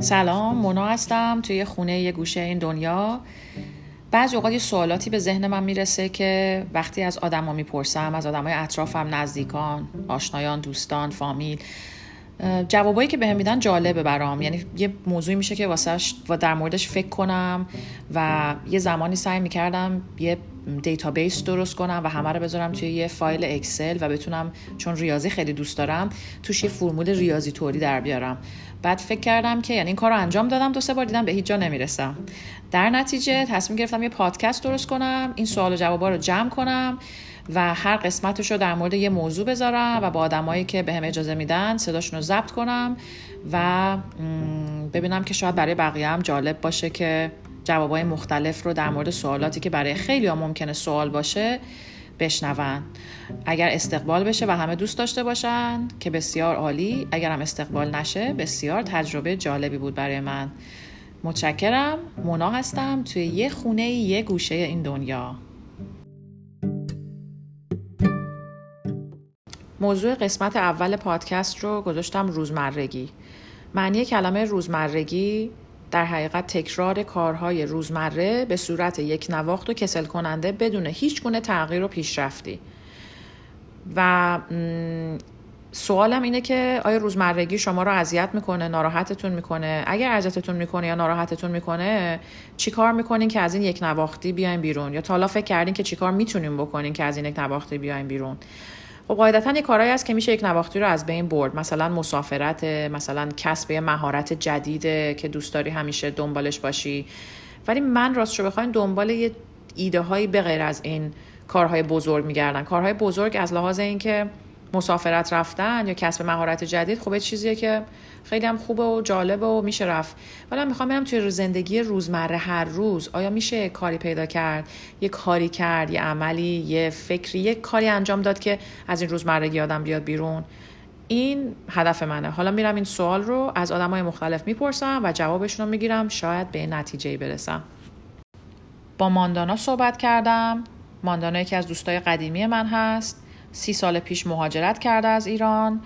سلام مونا هستم توی خونه یه گوشه این دنیا. بعضی اوقات یه سوالاتی به ذهن من می‌رسه که وقتی از آدما می‌پرسم از آدمای اطرافم نزدیکان آشنایان دوستان فامیل جوابایی که بهم میدن جالبه برام. یعنی یه موضوعی میشه که واسهش و در موردش فکر کنم و یه زمانی سعی می‌کردم یه database درست کنم و همه رو بذارم توی یه فایل اکسل و بتونم چون ریاضی خیلی دوست دارم توش یه فرمول ریاضی طوری در بیارم. بعد فکر کردم که یعنی این کار رو انجام دادم دو سه بار دیدم به هیچ جا نمی‌رسم. در نتیجه تصمیم گرفتم یه پادکست درست کنم این سوال و جوابا رو جمع کنم و هر قسمتش رو در مورد یه موضوع بذارم و با آدمایی که بهم به اجازه میدن صداشون رو ضبط کنم و ببینم که شاید برای بقیه هم جالب باشه که جوابای مختلف رو در مورد سوالاتی که برای خیلی ها ممکنه سوال باشه بشنون. اگر استقبال بشه و همه دوست داشته باشن که بسیار عالی اگر هم استقبال نشه بسیار تجربه جالبی بود برای من. متشکرم. مونا هستم توی یه خونه یه گوشه این دنیا. موضوع قسمت اول پادکست رو گذاشتم روزمرگی. معنی کلمه روزمرگی در حقیقت تکرار کارهای روزمره به صورت یک نواخت و کسل کننده بدون هیچ گونه تغییر و پیشرفتی. و سوالم اینه که آیا روزمرگی شما رو اذیت می‌کنه ناراحتتون می‌کنه؟ اگر اذیتتون می‌کنه یا ناراحتتون می‌کنه چیکار می‌کنین که از این یک نواختی بیاین بیرون؟ یا تا فکر کردین که چیکار می‌تونین بکنین که از این یک نواختی بیاین بیرون؟ خب قاعدتا یه کارهایی هست که میشه یک نواختی رو از بین برد. مثلا مسافرت مثلا کسب مهارت جدیده که دوست داری همیشه دنبالش باشی. ولی من راست رو بخواین دنبال یه ایده هایی به غیر از این کارهای بزرگ میگردن. کارهای بزرگ از لحاظ اینکه مسافرت رفتن یا کسب مهارت جدید خب چیزیه که خیلی هم خوبه و جالبه و میشه رفت. ولی می‌خوام برم توی زندگی روزمره هر روز آیا میشه کاری پیدا کرد؟ یه کاری کرد یه عملی یه فکری یه کاری انجام داد که از این روزمرگی آدم بیاد بیرون. این هدف منه. حالا میرم این سوال رو از آدم های مختلف می‌پرسم و جوابشون رو می‌گیرم. شاید به نتیجه برسم. با ماندانا صحبت کردم. ماندانا یکی از دوستای قدیمی من هست. سی سال پیش مهاجرت کرده از ایران.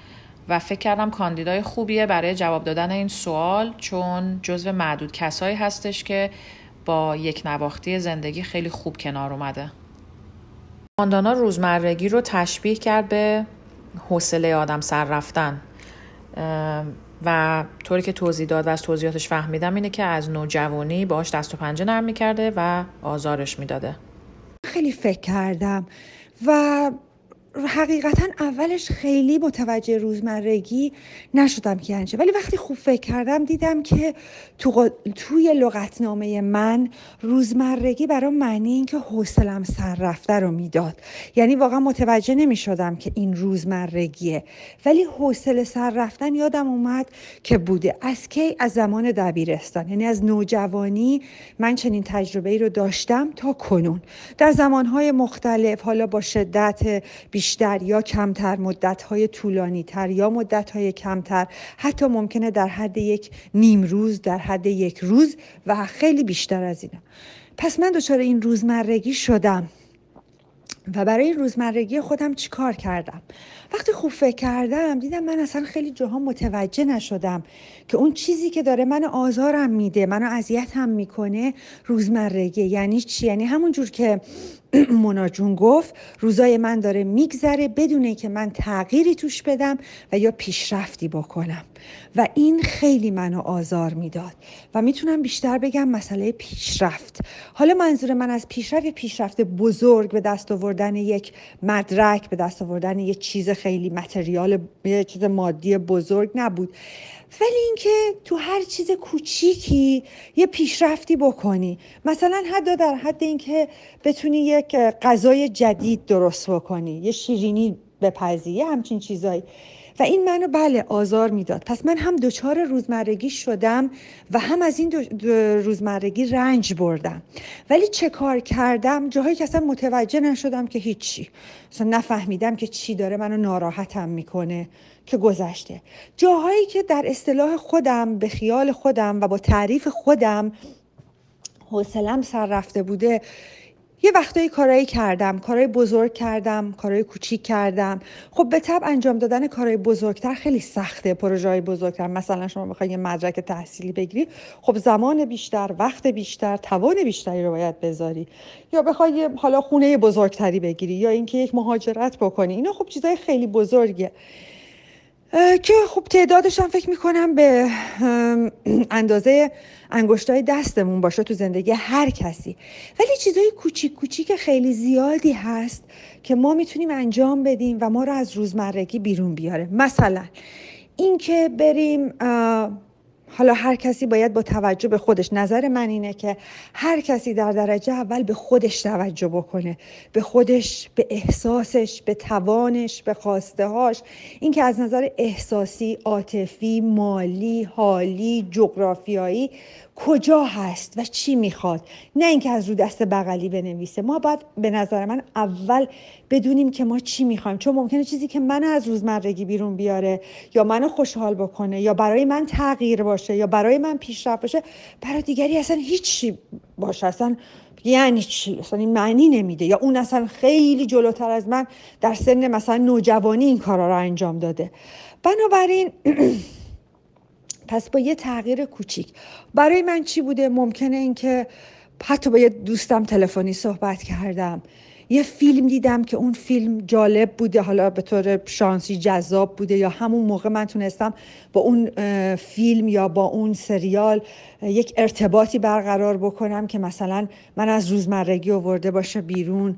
و فکر کردم کاندیدای خوبیه برای جواب دادن این سوال چون جزو معدود کسایی هستش که با یک نواختی زندگی خیلی خوب کنار اومده. ماندانا روزمرگی رو تشبیه کرد به حوصله آدم سر رفتن و طوری که توضیح داد و از توضیحاتش فهمیدم اینه که از نوجوانی باش دست و پنجه نرم می‌کرده و آزارش می‌داده خیلی فکر کردم و حقیقتا اولش خیلی متوجه روزمرگی نشدم که انچه ولی وقتی خوب فکر کردم دیدم که تو توی لغتنامه من روزمرگی برای معنی این که حوصلم سر رفته رو می‌داد. یعنی واقعا متوجه نمی شدم که این روزمرگیه. ولی حوصله سر رفتن یادم اومد که بوده. از کی؟ از زمان دبیرستان. یعنی از نوجوانی من چنین تجربه ای رو داشتم تا کنون. در زمانهای مختلف حالا با شدت بیشتر یا کمتر مدت های طولانی تر یا مدت های کمتر حتی ممکنه در حد یک نیم روز در حد یک روز و خیلی بیشتر از اینه پس من دچار این روزمرگی شدم و برای روزمرگی خودم چیکار کردم؟ وقتی خوب فکر کردم دیدم من اصلا خیلی جاها متوجه نشدم که اون چیزی که داره من آزارم میده منو اذیتم می‌کنه روزمرگی. یعنی چی؟ یعنی همون جور که مناجون گفت روزای من داره میگذره بدون که من تغییری توش بدم و یا پیشرفتی بکنم. و این خیلی منو آزار می‌داد. و می‌تونم بیشتر بگم مسئله پیشرفت. حالا منظور من از پیشرفت پیشرفت بزرگ به دست آوردن یک مدرک به دست آوردن یک چیز خیلی متریال یه چیز مادی بزرگ نبود. ولی اینکه تو هر چیز کوچیکی یه پیشرفتی بکنی. مثلا حتی در حد اینکه بتونی یک غذای جدید درست بکنی یه شیرینی بپزی یه همچین چیزایی. و این منو بله آزار می‌داد. پس من هم دچار روزمرگی شدم و هم از این روزمرگی رنج بردم. ولی چه کار کردم؟ جاهایی که اصلا متوجه نشدم که هیچی. اصلا نفهمیدم که چی داره منو ناراحتم می‌کنه که گذشته. جاهایی که در اصطلاح خودم به خیال خودم و با تعریف خودم حوصلم سر رفته بوده یه وقتایی کارایی کردم کارهای بزرگ کردم کارهای کوچیک کردم. خب به طب انجام دادن کارهای بزرگتر خیلی سخته پروژه بزرگتر. مثلا شما بخوای یه مدرک تحصیلی بگیری خب زمان بیشتر وقت بیشتر توان بیشتری رو باید بذاری. یا بخوای حالا خونه بزرگتری بگیری یا اینکه یک مهاجرت بکنی. اینا خب چیزای خیلی بزرگه که خب تعدادش هم فکر می‌کنم به اندازه انگشتای دستمون باشه تو زندگی هر کسی. ولی چیزای کوچیک کوچیک خیلی زیادی هست که ما می‌تونیم انجام بدیم و ما رو از روزمرگی بیرون بیاره. مثلا اینکه بریم حالا هر کسی باید با توجه به خودش نظر من اینه که هر کسی در درجه اول به خودش توجه بکنه به خودش به احساسش به توانش به خواسته هاش اینکه از نظر احساسی عاطفی مالی حالی جغرافیایی کجا هست و چی می‌خواد. نه اینکه از رو دست بغلی بنویسه. ما باید به نظر من اول بدونیم که ما چی می‌خوایم. چون ممکنه چیزی که من از روزمرگی بیرون بیاره یا منو خوشحال بکنه یا برای من تغییر باشه یا برای من پیشرفت باشه برای دیگری اصلا هیچی باشه. اصلا یعنی چی؟ اصلا این معنی نمیده. یا اون اصلا خیلی جلوتر از من در سن مثلا نوجوانی این کارا رو انجام داده. بنابراین پس با یه تغییر کوچیک. برای من چی بوده؟ ممکنه اینکه حتی با یه دوستم تلفنی صحبت کردم. یه فیلم دیدم که اون فیلم جالب بوده. حالا به طور شانسی جذاب بوده یا همون موقع من تونستم با اون فیلم یا با اون سریال یک ارتباطی برقرار بکنم که مثلا من از روزمرگی آورده باشه بیرون.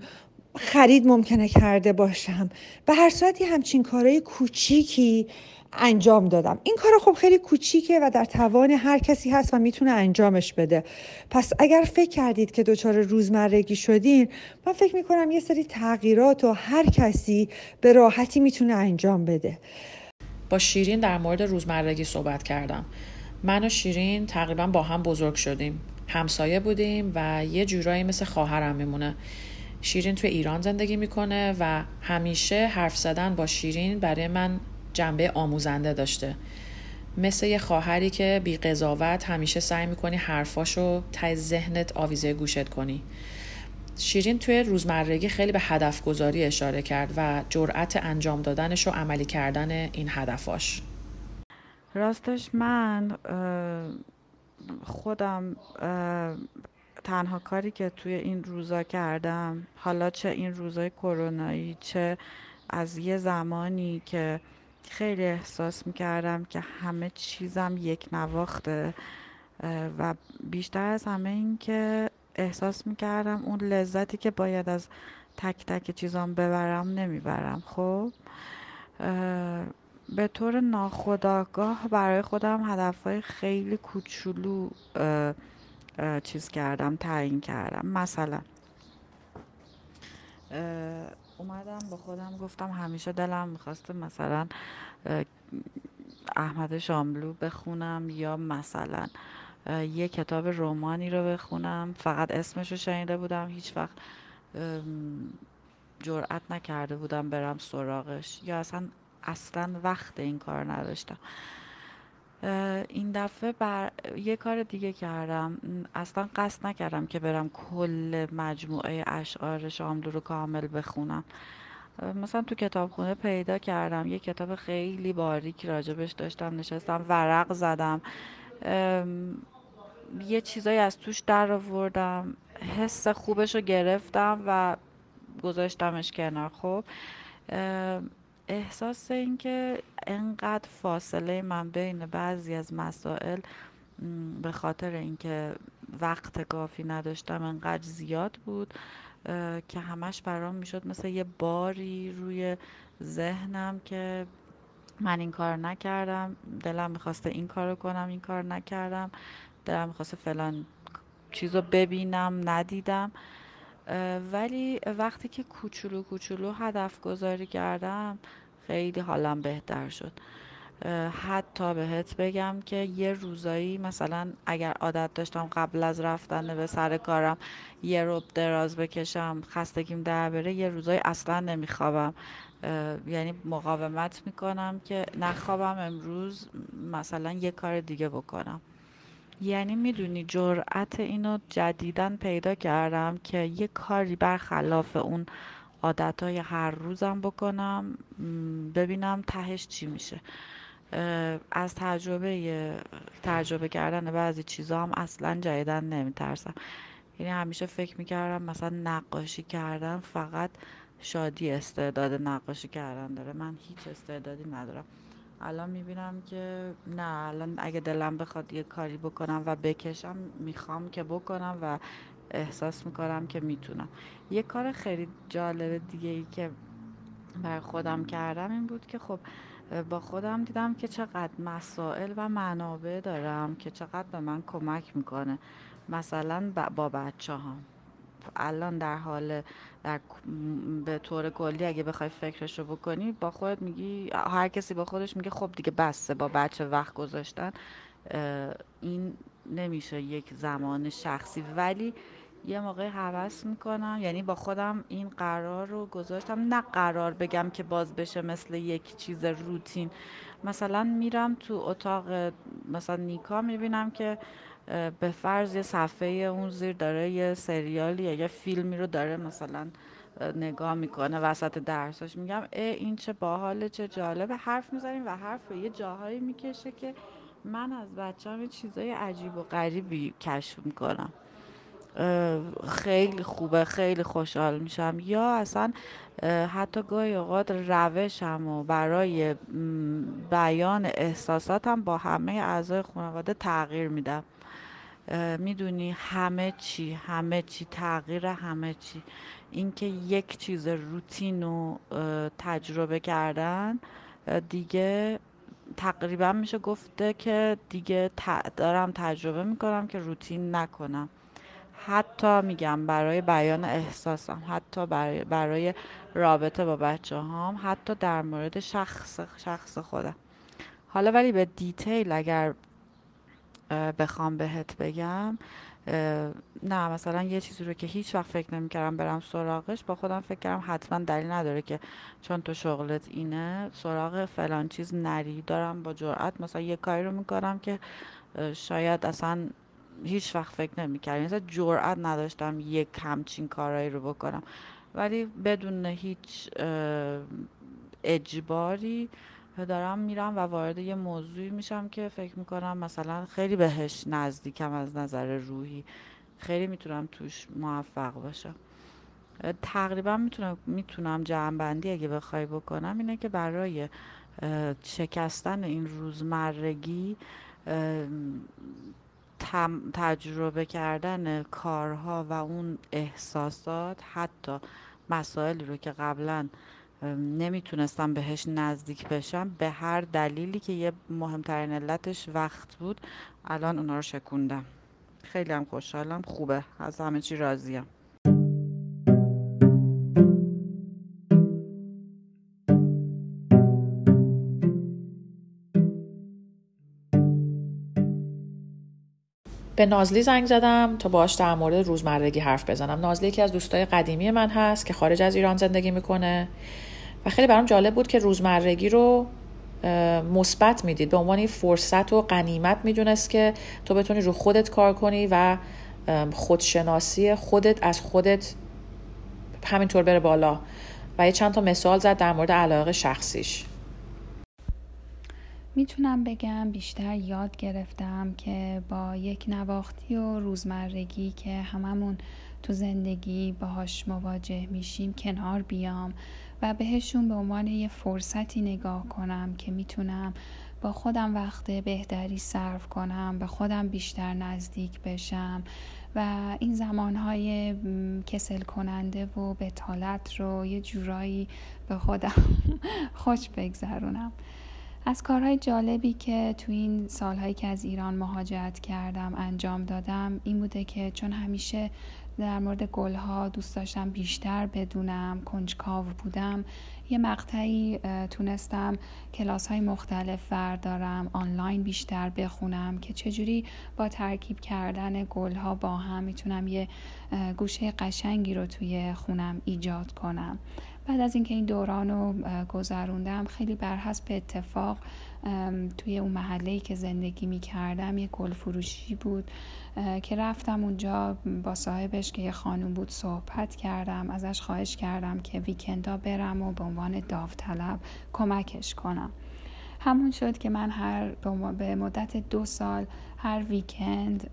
خرید ممکنه کرده باشم. به هر صورتی همچین کارهای کوچیکی انجام دادم. این کار خب خیلی کوچیکه و در توان هر کسی هست و می‌تونه انجامش بده. پس اگر فکر کردید که دچار روزمرگی شدین من فکر می‌کنم یه سری تغییرات و هر کسی به راحتی می‌تونه انجام بده. با شیرین در مورد روزمرگی صحبت کردم. من و شیرین تقریبا با هم بزرگ شدیم. همسایه بودیم و یه جورایی مثل خواهرم میمونه. شیرین تو ایران زندگی می‌کنه و همیشه حرف زدن با شیرین برای من جنبه آموزنده داشته. مثل یه خواهری که بی قضاوت همیشه سعی می‌کنی حرفاشو تای ذهنت آویزه گوشت کنی. شیرین توی روزمرگی خیلی به هدف گذاری اشاره کرد و جرأت انجام دادنش و عملی کردن این هدفاش. راستش من خودم تنها کاری که توی این روزا کردم حالا چه این روزای کرونایی چه از یه زمانی که خیلی احساس می‌کردم که همه چیزم یک نواخته و بیشتر از همه این که احساس می‌کردم اون لذتی که باید از تک تک چیزام ببرم نمی‌برم. خب به طور ناخداگاه برای خودم هدفهای خیلی کوچولو چیز کردم تعیین کردم. مثلا اومدم با خودم گفتم همیشه دلم می‌خواسته مثلا احمد شاملو بخونم یا مثلا یه کتاب رومانی رو بخونم. فقط اسمش رو شنیده بودم هیچ وقت جرأت نکرده بودم برم سراغش. یا اصلا اصلا وقت این کار نداشتم. این دفعه بر یه کار دیگه کردم. اصلا قصد نکردم که برم کل مجموعه اشعار شاملو رو کامل بخونم. مثلا تو کتابخونه پیدا کردم. یه کتاب خیلی باریک راجبش داشتم نشستم ورق زدم. یه چیزایی از توش در آوردم. حس خوبش رو گرفتم و گذاشتمش کنار. خب احساس اینکه انقدر فاصله من بین بعضی از مسائل به خاطر اینکه وقت کافی نداشتم انقدر زیاد بود که همش برام می‌شد مثل یه باری روی ذهنم که من این کار نکردم دلم می‌خواسته این کار کنم این کار نکردم دلم می‌خواسته فلان چیز رو ببینم ندیدم. ولی وقتی که کوچولو کوچولو هدف گذاری کردم خیلی حالم بهتر شد. حتی بهت بگم که یه روزایی مثلا اگر عادت داشتم قبل از رفتن به سر کارم یه روب دراز بکشم خستگیم در بره یه روزایی اصلا نمیخوابم. یعنی مقاومت می‌کنم که نخوابم امروز مثلا یه کار دیگه بکنم. یعنی می‌دونی جرأت اینو جدیدن پیدا کردم که یه کاری برخلاف اون عادت های هر روزم بکنم ببینم تهش چی میشه. از تجربه تجربه کردن بعضی چیزا هم اصلا جدیدن نمیترسم. یعنی همیشه فکر می‌کردم مثلا نقاشی کردن فقط شادی استعداد نقاشی کردن داره. من هیچ استعدادی ندارم. الان می‌بینم که نه الان اگه دلم بخواد یه کاری بکنم و بکشم می‌خوام که بکنم و احساس می‌کنم که می‌تونم. یه کار خیلی جالب دیگه ای که بر خودم کردم این بود که خب با خودم دیدم که چقدر مسائل و منابع دارم که چقدر به من کمک می‌کنه. مثلا با بچه هم الان در حال در به طور کلی اگه بخوای فکرش رو بکنی با خودت میگی هر کسی با خودش میگه خب دیگه بسته با بچه وقت گذاشتن. این نمیشه یک زمان شخصی. ولی یه موقع حوض می‌کنم. یعنی با خودم این قرار رو گذاشتم. نه قرار بگم که باز بشه مثل یک چیز روتین. مثلا میرم تو اتاق مثلا نیکا می‌بینم که به فرض یه صفحه اون زیر داره یه سریالی یا یه فیلمی رو داره مثلا نگاه می‌کنه وسط درسش میگم ای این چه باحاله چه جالبه. حرف می‌زنیم و حرف به یه جاهایی می‌کشه که من از بچه‌م چیزای عجیب و غریبی کشف می‌کنم. خیلی خوبه خیلی خوشحال میشم یا اصلا حتی گاهی اوقات روشم و برای بیان احساساتم با همه اعضای خانواده تغییر میدم می‌دونی همه چی همه چی تغییر همه چی. اینکه یک چیز روتین رو تجربه کردن دیگه تقریبا میشه گفته که دیگه دارم تجربه می‌کنم که روتین نکنم. حتی میگم برای بیان احساسم حتی برای, برای رابطه با بچه هم حتی در مورد شخص شخص خودم. حالا ولی به دیتیل اگر بخوام بهت بگم نه مثلا یه چیزی رو که هیچ وقت فکر نمی‌کردم برم سراغش با خودم فکر کردم حتما دلیل نداره که چون تو شغلت اینه سراغ فلان چیز نری دارم با جرأت مثلا یه کاری رو می‌کنم که شاید اصلا هیچ وقت فکر نمی‌کردم. مثلا جرأت نداشتم یک همچین کارایی رو بکنم. ولی بدون هیچ اجباری دارم میرم و وارد یه موضوعی میشم که فکر می‌کنم مثلا خیلی بهش نزدیکم از نظر روحی. خیلی می‌تونم توش موفق باشم. تقریبا می‌تونم می‌تونم جمعبندی اگه بخوای بکنم اینه که برای شکستن این روزمرگی تجربه کردن کارها و اون احساسات حتی مسائلی رو که قبلا نمی‌تونستم بهش نزدیک بشم به هر دلیلی که یه مهمترین علتش وقت بود الان اونا رو شکوندم. خیلی هم خوشحالم خوبه. از همه چی راضیم. به نازلی زنگ زدم تا باش در مورد روزمرگی حرف بزنم. نازلی یکی از دوستای قدیمی من هست که خارج از ایران زندگی می‌کنه و خیلی برام جالب بود که روزمرگی رو مثبت می‌دید. به عنوان فرصت و قنیمت می‌دونست که تو بتونی رو خودت کار کنی و خودشناسی خودت از خودت همینطور بره بالا. و یه چند تا مثال زد در مورد علاقه شخصیش. می‌تونم بگم بیشتر یاد گرفتم که با یک نواختی و روزمرگی که هممون تو زندگی باهاش مواجه میشیم کنار بیام و بهشون به عنوان یه فرصتی نگاه کنم که می‌تونم با خودم وقت بهتری صرف کنم به خودم بیشتر نزدیک بشم و این زمانهای کسل کننده و بتالت رو یه جورایی به خودم خوش بگذرونم. از کارهای جالبی که تو این سالهایی که از ایران مهاجرت کردم انجام دادم این بوده که چون همیشه در مورد گلها دوست داشتم بیشتر بدونم کنجکاو بودم یه مقطعی تونستم کلاس های مختلف بردارم آنلاین بیشتر بخونم که چجوری با ترکیب کردن گلها با هم می‌تونم یه گوشه قشنگی رو توی خونم ایجاد کنم. بعد از اینکه این دوران رو گذروندم خیلی بر حسب اتفاق توی اون محله که زندگی می کردم یه گل فروشی بود که رفتم اونجا با صاحبش که یه خانوم بود صحبت کردم ازش خواهش کردم که ویکندا برم و به عنوان داوطلب کمکش کنم. همون شد که من هر به مدت دو سال هر ویکند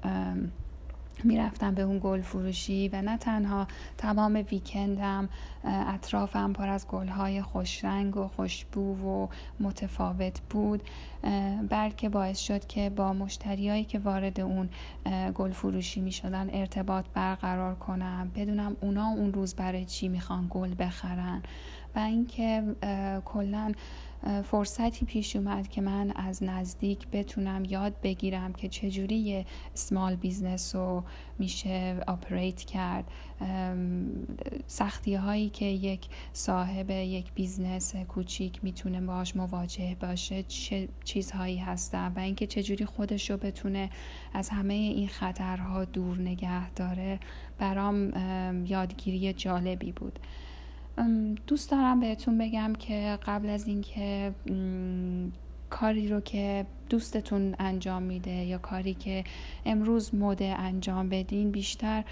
می‌رفتم به اون گل فروشی و نه تنها تمام ویکندم اطرافم پر از گلهای خوشرنگ و خوشبو و متفاوت بود بلکه باعث شد که با مشتریایی که وارد اون گل فروشی می شدن ارتباط برقرار کنم بدونم اونا اون روز برای چی می‌خوان گل بخرن و اینکه کلا فرصتی پیش اومد که من از نزدیک بتونم یاد بگیرم که چجوری یه small business رو میشه operate کرد. سختی هایی که یک صاحب یک business کوچیک می‌تونه باش مواجه باشه چه چیزهایی هستن و اینکه چجوری خودش رو بتونه از همه این خطرها دور نگه داره برام یادگیری جالبی بود. دوست دارم بهتون بگم که قبل از اینکه کاری رو که دوستتون انجام میده یا کاری که امروز مده انجام بدین بیشتر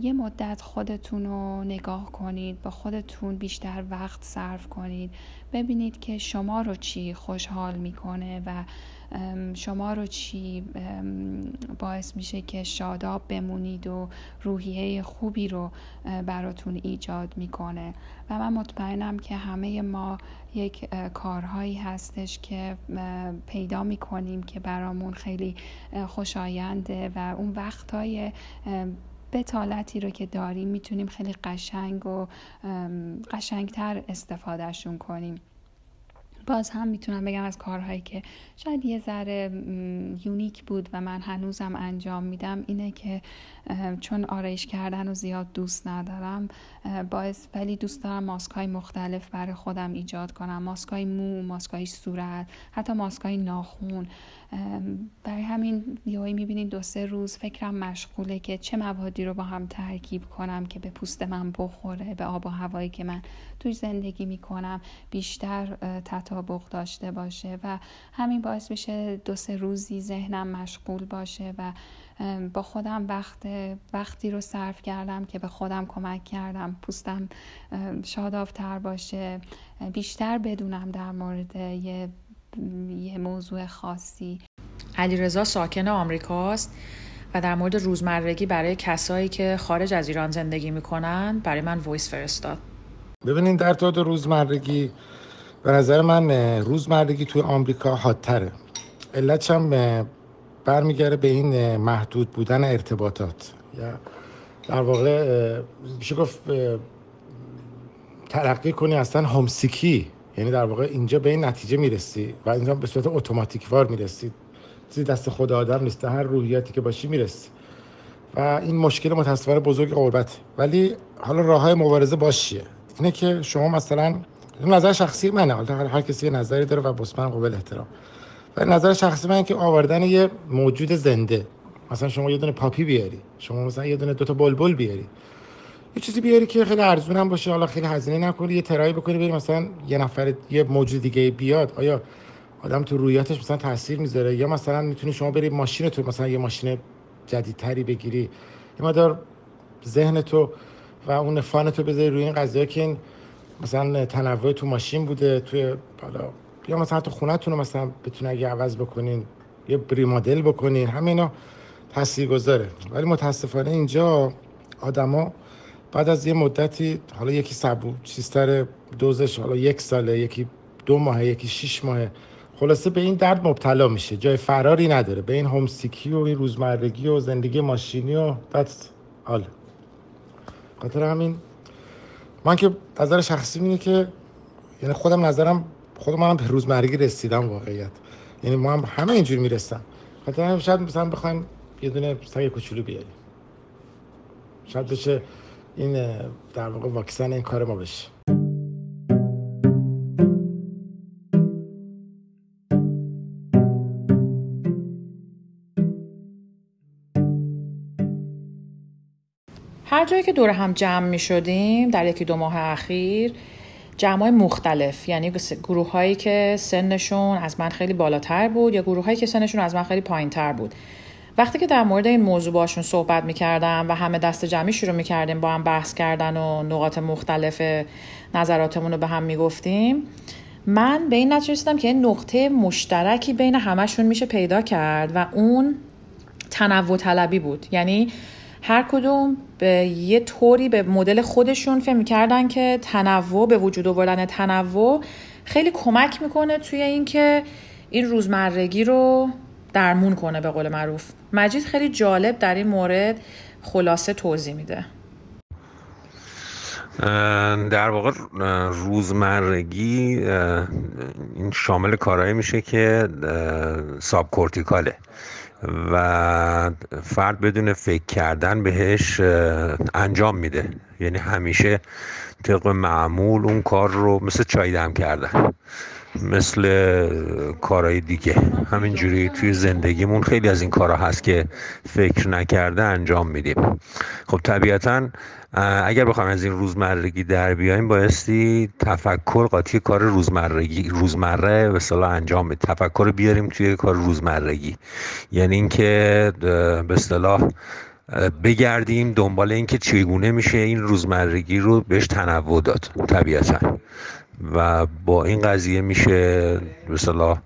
یه مدت خودتون رو نگاه کنید با خودتون بیشتر وقت صرف کنید ببینید که شما رو چی خوشحال می‌کنه و شما رو چی باعث میشه که شاداب بمونید و روحیه خوبی رو براتون ایجاد می‌کنه؟ و من مطمئنم که همه ما یک کارهایی هستش که پیدا می‌کنیم که برامون خیلی خوشاینده و اون وقتهای بتالتی رو که داریم می‌تونیم خیلی قشنگ و قشنگتر استفادهشون کنیم. باز هم می‌تونم بگم از کارهایی که شاید یه ذره یونیک بود و من هنوزم انجام میدم اینه که چون آرایش کردن رو زیاد دوست ندارم باعث ولی دوست دارم ماسک های مختلف برای خودم ایجاد کنم. ماسک های مو ماسک های صورت حتی ماسک های ناخون برای همین یهویی می‌بینید دو سه روز فکرم مشغوله که چه موادی رو با هم ترکیب کنم که به پوست من بخوره به آب و هوایی که من توی زندگی می‌کنم. بیشتر تطابق داشته باشه و همین باعث میشه دو سه روزی ذهنم مشغول باشه و با خودم وقت وقتی رو صرف کردم که به خودم کمک کردم پوستم شادافتر باشه بیشتر بدونم در مورد یه یه موضوع خاصی. علیرضا ساکن آمریکاست و در مورد روزمرگی برای کسایی که خارج از ایران زندگی می‌کنن برای من وایس فرستاد. ببینین در تو روزمرگی به نظر من روزمرگی توی آمریکا حادتره. علتش هم برمیگرده به این محدود بودن ارتباطات. یا در واقع میشه گفت ترقی کنی اصلا همسیکی یعنی در واقع اینجا به این نتیجه می‌رسی و اینجا به صورت اتوماتیک وار می‌رسی. چیزی دست خود آدم نیست هر روحیاتی که باشی می‌رسی. و این مشکل متاسفانه بزرگ قربت. ولی حالا راه های مبارزه باشیه اینه که شما مثلا نظر شخصی منه. حالا هر کسی یه نظری داره و بس من قابل احترام. و نظر شخصی من که آوردن یه موجود زنده. مثلا شما یه دونه پاپی بیاری. شما مثلا یه دونه دوتا بلبل بیاری. یه چیزی بیاری که خیلی ارزون هم باشه. حالا خیلی هزینه نکنی. یه ترایی بکنی بری مثلا یه نفر یه موجود دیگه بیاد. آیا آدم تو رویاتش مثلا تاثیر می‌ذاره؟ یا مثلا می‌تونی شما بری ماشین تو مثلا یه ماشین جدیدتری بگیری. یه مدار ذهن تو و اون فان تو بذاری روی این قضیه که این مثلا تنوع تو ماشین بوده توی حالا یا مثلا تو خونهتون رو مثلا بتونه اگه عوض بکنین یه ریمادل بکنین همینا تاثیر گذاره ولی متاسفانه اینجا آدما بعد از یه مدتی حالا یکی سبو چیزتر دوزش حالا یک ساله یکی دو ماه یکی شیش ماه خلاصه به این درد مبتلا میشه. جای فراری نداره. به این همسیکی و این روزمرگی و زندگی ماشینی و that's all. خاطر همین من که نظر شخصی اینه که یعنی خودم نظرم خودم منم به روزمرگی رسیدم واقعیت. یعنی ما هم همه اینجوری می‌رسم خاطر همین شاید مثلا بخوایم یه دونه سگ کوچولو بیاریم. شاید بشه این در واقع واکسن این کار ما بشه. هر جایی که دور هم جمع می شدیم در یکی دو ماه اخیر جمع مختلف یعنی گروه هایی که سنشون از من خیلی بالاتر بود یا گروه هایی که سنشون از من خیلی پایین تر بود. وقتی که در مورد این موضوع باشون صحبت می‌کردم و همه دست جمعی شروع می‌کردیم با هم بحث کردن و نقاط مختلف نظراتمون رو به هم می‌گفتیم من به این نتیجه که این نقطه مشترکی بین همشون میشه پیدا کرد و اون تنوع طلبی بود. یعنی هر کدوم به یه طوری به مدل خودشون فهم کردن که تنوع به وجود آوردن تنوع خیلی کمک می‌کنه توی اینکه این روزمرگی رو درمون کنه به قول معروف. مجید خیلی جالب در این مورد خلاصه توضیح میده. در واقع روزمرگی این شامل کارهایی میشه که ساب کورتیکاله و فرد بدون فکر کردن بهش انجام میده. یعنی همیشه طبق معمول اون کار رو مثل چای دم کردن مثل کارهای دیگه. همینجوری توی زندگیمون خیلی از این کارها هست که فکر نکرده انجام میدیم. خب طبیعتا اگر بخوایم از این روزمرگی در بیایم بایستی تفکر قاطی کار روزمرگی روزمره به صلاح انجام بدیم. تفکر بیاریم توی کار روزمرگی. یعنی اینکه به اصطلاح بگردیم دنبال اینکه چگونه میشه این روزمرگی رو بهش تنوع داد طبیعتا. و با این قضیه میشه مثلا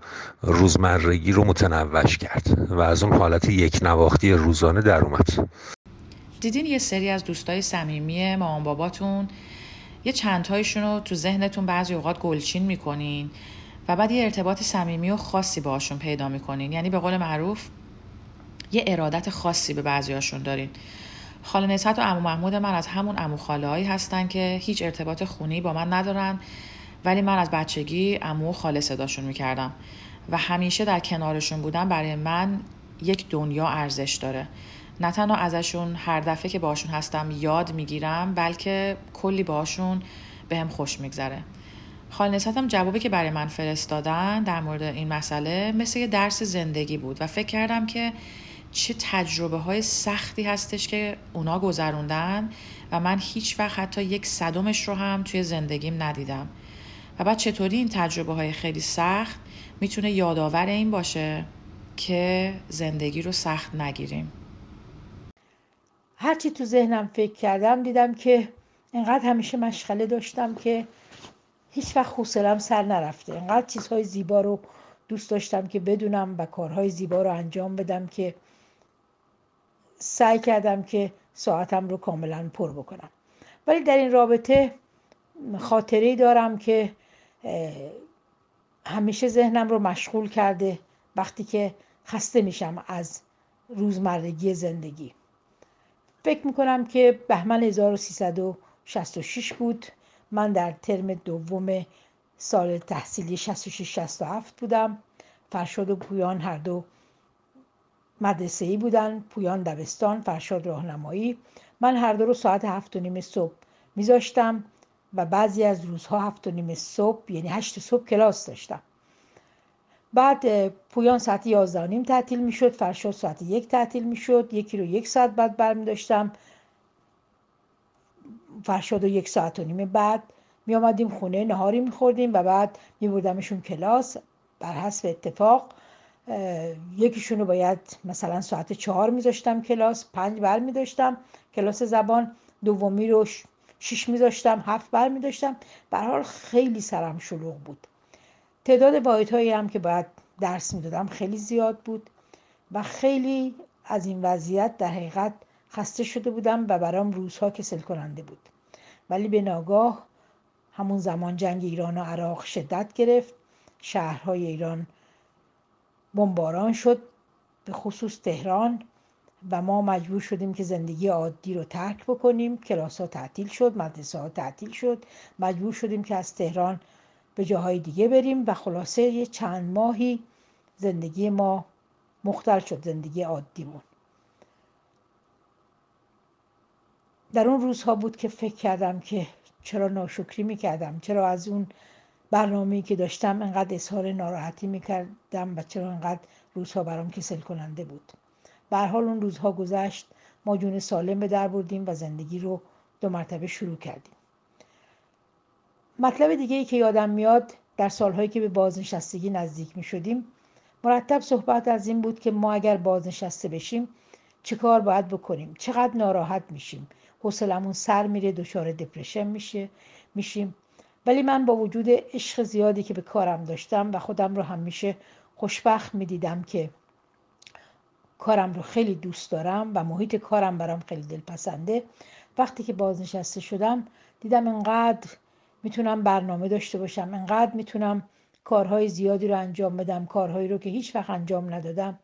روزمرگی رو متنوش کرد. و از اون حالت یک نواختی روزانه در اومد. دیدین یه سری از دوستای صمیمی مامان باباتون؟ یه چندتایشون رو تو ذهنتون بعضی اوقات گلچین می‌کنین و بعد یه ارتباط صمیمی و خاصی باشون پیدا می‌کنین. یعنی به قول معروف یه ارادت خاصی به بعضیاشون دارین. خاله نسحت و امو محمود من از همون امو خاله هایی هستن که هیچ ارتباط خونی با من ندارن ولی من از بچگی امو و خاله صداشون می‌کردم و همیشه در کنارشون بودن برای من یک دنیا ارزش داره. نه تنها ازشون هر دفعه که باشون هستم یاد می‌گیرم بلکه کلی باشون به هم خوش میگذره. خال نسبتم جوابی که برای من فرستادن در مورد این مسئله مثل یه درس زندگی بود و فکر کردم که چه تجربه های سختی هستش که اونا گذروندن و من هیچ وقت حتی یک صدمش رو هم توی زندگیم ندیدم. و بعد چطوری این تجربه های خیلی سخت می‌تونه یادآور این باشه که زندگی رو سخت نگیریم؟ هرچی تو ذهنم فکر کردم دیدم که انقدر همیشه مشغله داشتم که هیچ وقت حوصلم سر نرفته. انقدر چیزهای زیبا رو دوست داشتم که بدونم و کارهای زیبا رو انجام بدم که سعی کردم که ساعتم رو کاملا پر بکنم. ولی در این رابطه خاطره دارم که همیشه ذهنم رو مشغول کرده وقتی که خسته میشم از روزمرگی زندگی. فکر می‌کنم که بهمن 1366 بود. من در ترم دوم سال تحصیلی 66 67 بودم. فرشاد و پویان هر دو مدرسه ای بودن. پویان دبستان فرشاد راهنمایی. من هر دو رو ساعت هفت و نیم صبح میذاشتم و بعضی از روزها هفت و نیم صبح یعنی هشت صبح کلاس داشتم. بعد پویان ساعت یازده نیم تعطیل می‌شد فرشاد ساعت یک تعطیل می‌شد یکی رو یک ساعت بعد برمی داشتم فرشاد و یک ساعت و نیم بعد می آمدیم خونه نهاری می خوردیم و بعد می بردمشون کلاس بر حسب اتفاق. یکیشون رو باید مثلا ساعت چهار میذاشتم کلاس پنج بر می داشتم کلاس زبان دومی رو شیش میذاشتم هفت بر می داشتم حال خیلی سرم شلوغ بود. تعداد هایی هم که باید درس می‌دادم خیلی زیاد بود و خیلی از این وضعیت در حقیقت خسته شده بودم و برام روزها کسل کننده بود. ولی به ناگاه همون زمان جنگ ایران و عراق شدت گرفت شهرهای ایران بمباران شد به خصوص تهران و ما مجبور شدیم که زندگی عادی رو ترک بکنیم. کلاس ها تعطیل شد مدرسه ها تعطیل شد. مجبور شدیم که از تهران به جاهای دیگه بریم و خلاصه یه چند ماهی زندگی ما مختل شد زندگی عادیمون در اون روزها بود که فکر کردم که چرا ناشکری می‌کردم چرا از اون برنامه‌ای که داشتم انقدر اظهار ناراحتی می‌کردم و چرا انقدر روزها برام کسل کننده بود. به حال اون روزها گذشت ما جون سالم به در بردیم و زندگی رو دو مرتبه شروع کردیم. مطلب دیگه ای که یادم میاد در سالهایی که به بازنشستگی نزدیک می شدیم مرتب صحبت از این بود که ما اگر بازنشسته بشیم چه کار باید بکنیم؟ چقدر ناراحت میشیم؟ حوصلمون سر میره دچار دپرشن میشه میشیم. ولی من با وجود عشق زیادی که به کارم داشتم و خودم رو همیشه خوشبخت می‌دیدم که کارم رو خیلی دوست دارم و محیط کارم برام خیلی دلپسنده وقتی که بازنشسته شدم دیدم انقدر می‌تونم برنامه داشته باشم. انقدر می‌تونم کارهای زیادی رو انجام بدم کارهایی رو که هیچ وقت انجام ندادم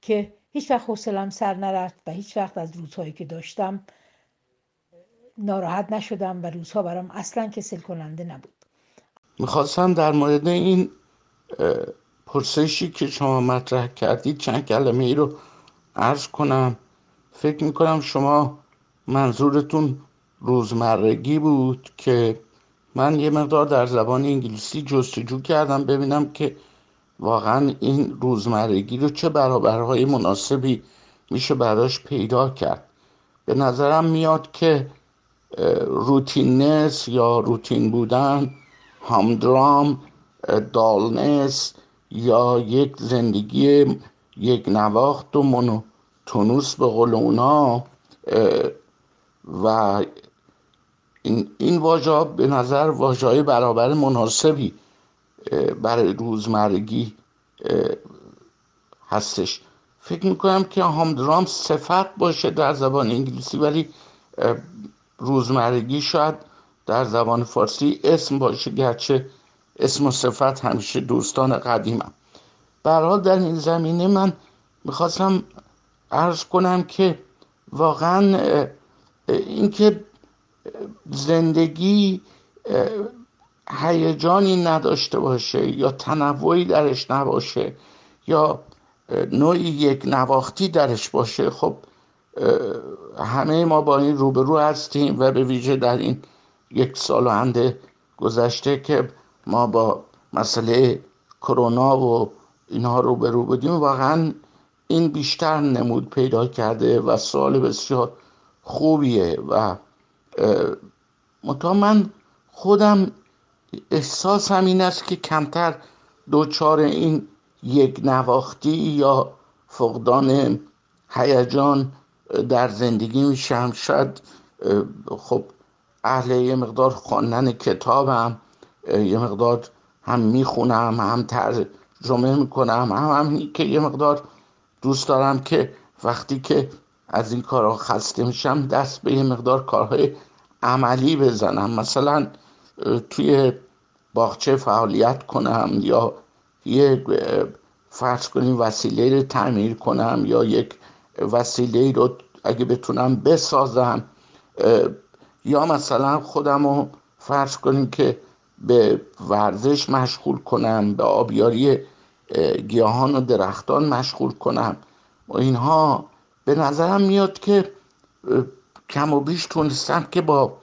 که هیچ وقت حوصلم سر نرفت و هیچ وقت از روزهایی که داشتم ناراحت نشدم و روزها برام اصلا کسل کننده نبود. می‌خواستم در مورد این پرسشی که شما مطرح کردید چند کلمه ای رو عرض کنم. فکر می‌کنم شما منظورتون روزمرگی بود که من یه مقدار در زبان انگلیسی جستجو کردم ببینم که واقعا این روزمرگی رو چه برابرهای مناسبی میشه براش پیدا کرد. به نظرم میاد که روتیننس یا روتین بودن همدرام دالنس یا یک زندگی یک نواخت و مونوتونوس به قول اونا و این, این واژه به نظر واژه برابر مناسبی برای روزمرگی هستش. فکر می‌کنم که همدرام صفت باشه در زبان انگلیسی ولی روزمرگی شاید در زبان فارسی اسم باشه گرچه اسم و صفت همیشه دوستان قدیمم. برحال در این زمینه من می‌خواستم ارز کنم که واقعا اینکه زندگی هیجانی نداشته باشه یا تنوعی درش نباشه یا نوعی یک نواختی درش باشه خب همه ما با این روبرو هستیم و به ویژه در این یک سال و انده گذشته که ما با مسئله کرونا و اینها روبرو بودیم. واقعا این بیشتر نمود پیدا کرده و سال بسیار خوبیه و منتها من خودم احساس این است که کمتر دوچار این یک نواختی یا فقدان هیجان در زندگی میشم. شاید خب اهل یه مقدار خواندن کتابم یه مقدار هم می‌خونم هم ترجمه می‌کنم هم, هم که یه مقدار دوست دارم که وقتی که از این کارها خسته میشم دست به یه مقدار کارهای عملی بزنم. مثلا توی باغچه فعالیت کنم یا یک فرض کنیم وسیله رو تعمیر کنم یا یک وسیله رو اگه بتونم بسازم یا مثلا خودم رو فرض کنیم که به ورزش مشغول کنم به آبیاری گیاهان و درختان مشغول کنم. و اینها به نظرم میاد که کم و بیش تونستم که با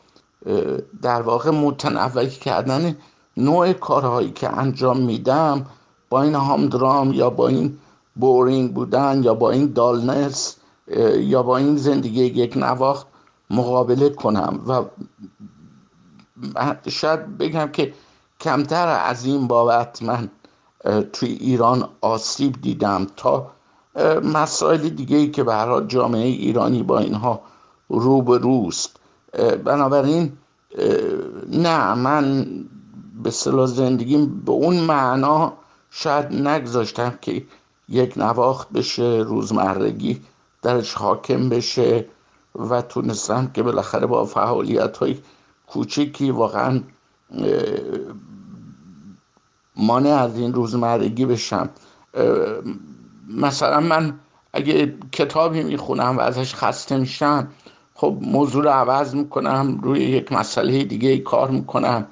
در واقع متنوع کردن نوع کارهایی که انجام میدم با این هامدرام یا با این بورینگ بودن یا با این دالنس یا با این زندگی یک نواخت مقابله کنم. و شاید بگم که کمتر از این بابت من توی ایران آسیب دیدم تا مسائل دیگه ای که برای جامعه ایرانی با اینها رو به روست بنابراین نه من به صلاح زندگیم به اون معنا شاید نگذاشتم که یک نواخت بشه روزمرگی درش حاکم بشه و تونستم که بالاخره با فعالیت های کوچکی واقعا مانع از این روزمرگی بشم. مثلا من اگه کتابی می‌خونم و ازش خسته میشم خب موضوع رو عوض می‌کنم روی یک مسئله دیگه کار می‌کنم.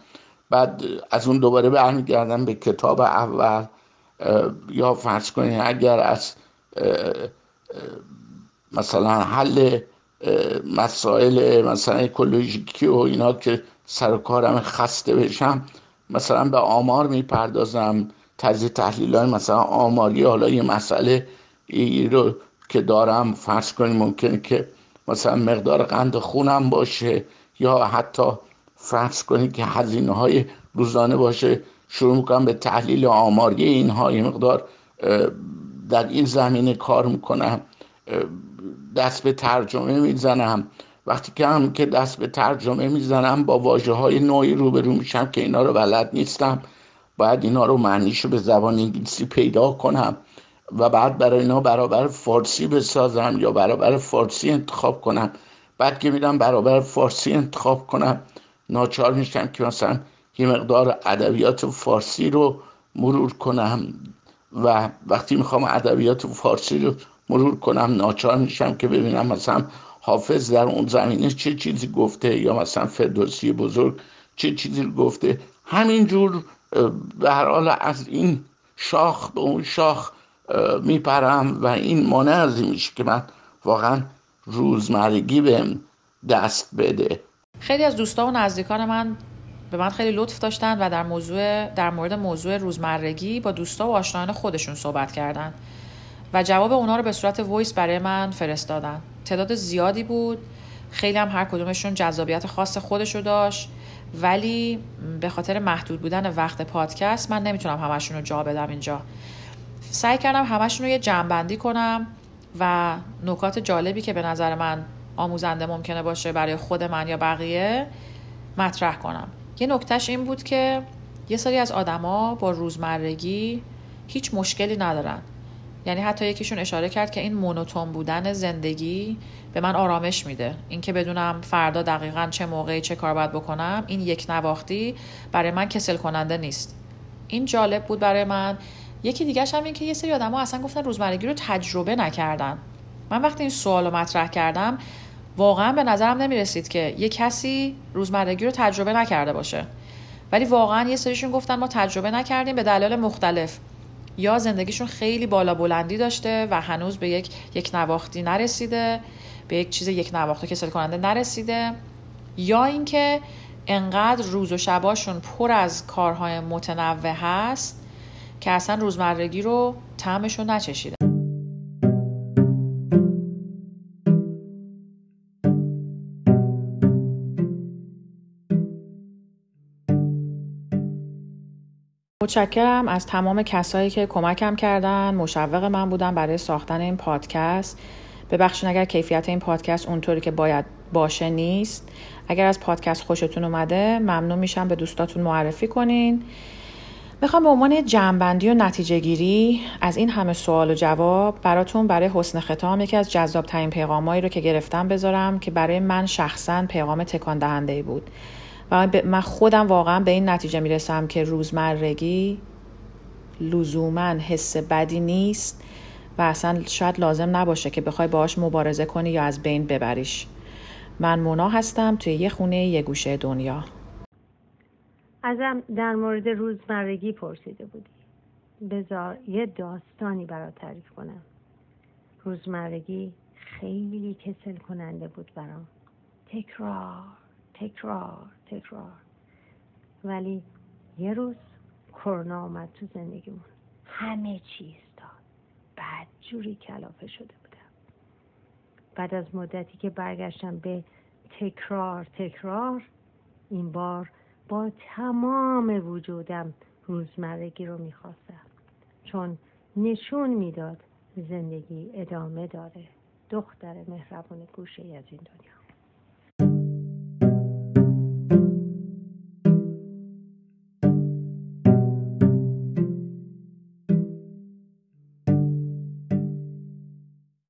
بعد از اون دوباره برمیگردم به کتاب اول. یا فرض کنید اگر از مثلا حل مسائل مثلا اکولوژیکی و اینا که سر کارم خسته بشم مثلا به آمار می‌پردازم. تجزیه تحلیل های مثلا آماری حالا یه مسئله ای رو که دارم فرض کنیم ممکنه که مثلا مقدار قند خونم باشه یا حتی فرض کنید که هزینه های روزانه باشه شروع می‌کنم به تحلیل آماری اینها یه مقدار در این زمینه کار می‌کنم دست به ترجمه می‌زنم. وقتی که هم که دست به ترجمه می‌زنم با واجه های نوعی روبرو میشم که اینا رو بلد نیستم. باید اینا رو معنیشو به زبان انگلیسی پیدا کنم و بعد برای اینا برابر فارسی بسازم یا برابر فارسی انتخاب کنم. بعد که میرم برابر فارسی انتخاب کنم ناچار میشم که مثلا یه مقدار ادبیات فارسی رو مرور کنم و وقتی می‌خوام ادبیات فارسی رو مرور کنم ناچار میشم که ببینم مثلا حافظ در اون زمینه چه چیزی گفته یا مثلا فردوسی بزرگ چه چیزی گفته. همینجور به هر حال از این شاخ به اون شاخ میپرم و این مانع از این میشه که من واقعا روزمرگی بهم دست بده. خیلی از دوستان و نزدیکان من به من خیلی لطف داشتن و در موضوع در مورد موضوع روزمرگی با دوستا و آشنایان خودشون صحبت کردن و جواب اونا رو به صورت وایس برای من فرستادن. تعداد زیادی بود. خیلی هم هر کدومشون جذابیت خاص خودش رو داشت. ولی به خاطر محدود بودن وقت پادکست من نمی‌تونم همشون رو جا بدم اینجا. سعی کردم همشون رو یه جمعبندی کنم و نکات جالبی که به نظر من آموزنده ممکنه باشه برای خود من یا بقیه مطرح کنم. یه نکتهش این بود که یه سری از آدما با روزمرگی هیچ مشکلی ندارن. یعنی حتی یکیشون اشاره کرد که این مونوتون بودن زندگی به من آرامش میده. اینکه بدونم فردا دقیقا چه موقعی چه کار باید بکنم این یک نواختی برای من کسل کننده نیست. این جالب بود برای من. یکی دیگه هم این که یه سری آدما اصلا گفتن روزمرگی رو تجربه نکردن. من وقتی این سوال رو مطرح کردم واقعا به نظرم نمی رسید که یه کسی روزمرگی رو تجربه نکرده باشه. ولی واقعا یه سریشون گفتن ما تجربه نکردیم به دلایل مختلف. یا زندگیشون خیلی بالا بلندی داشته و هنوز به یک یک نواختی نرسیده به یک چیز یک نواخته کسل کننده نرسیده. یا اینکه انقدر روز و شباشون پر از کارهای متنوع هست که اصلا روزمرگی رو تعمشون نچشیده. متشکرم از تمام کسایی که کمکم کردن مشوق من بودن برای ساختن این پادکست. ببخشید اگر کیفیت این پادکست اونطوری که باید باشه نیست. اگر از پادکست خوشتون اومده ممنون میشم به دوستاتون معرفی کنین. می‌خوام به عنوان جمعبندی و نتیجه گیری از این همه سوال و جواب براتون برای حسن ختام یکی از جذاب ترین پیغامایی رو که گرفتم بذارم که برای من شخصا پیغام تکان دهنده بود. و من خودم واقعا به این نتیجه می‌رسم که روزمرگی لزوما حس بدی نیست و اصلا شاید لازم نباشه که بخوای باهاش مبارزه کنی یا از بین ببریش. من مونا هستم توی یه خونه یه گوشه دنیا. ازم در مورد روزمرگی پرسیده بودی. بذار یه داستانی برات تعریف کنم. روزمرگی خیلی کسل کننده بود برام. تکرار. تکرار تکرار. ولی یه روز کرونا آمد تو زندگیمون. همه چیز داد. بعد جوری کلافه شده بودم. بعد از مدتی که برگشتم به تکرار تکرار این بار با تمام وجودم روزمرگی رو می‌خواستم. چون نشون می‌داد زندگی ادامه داره. دختر مهربون گوشه از این دنیا.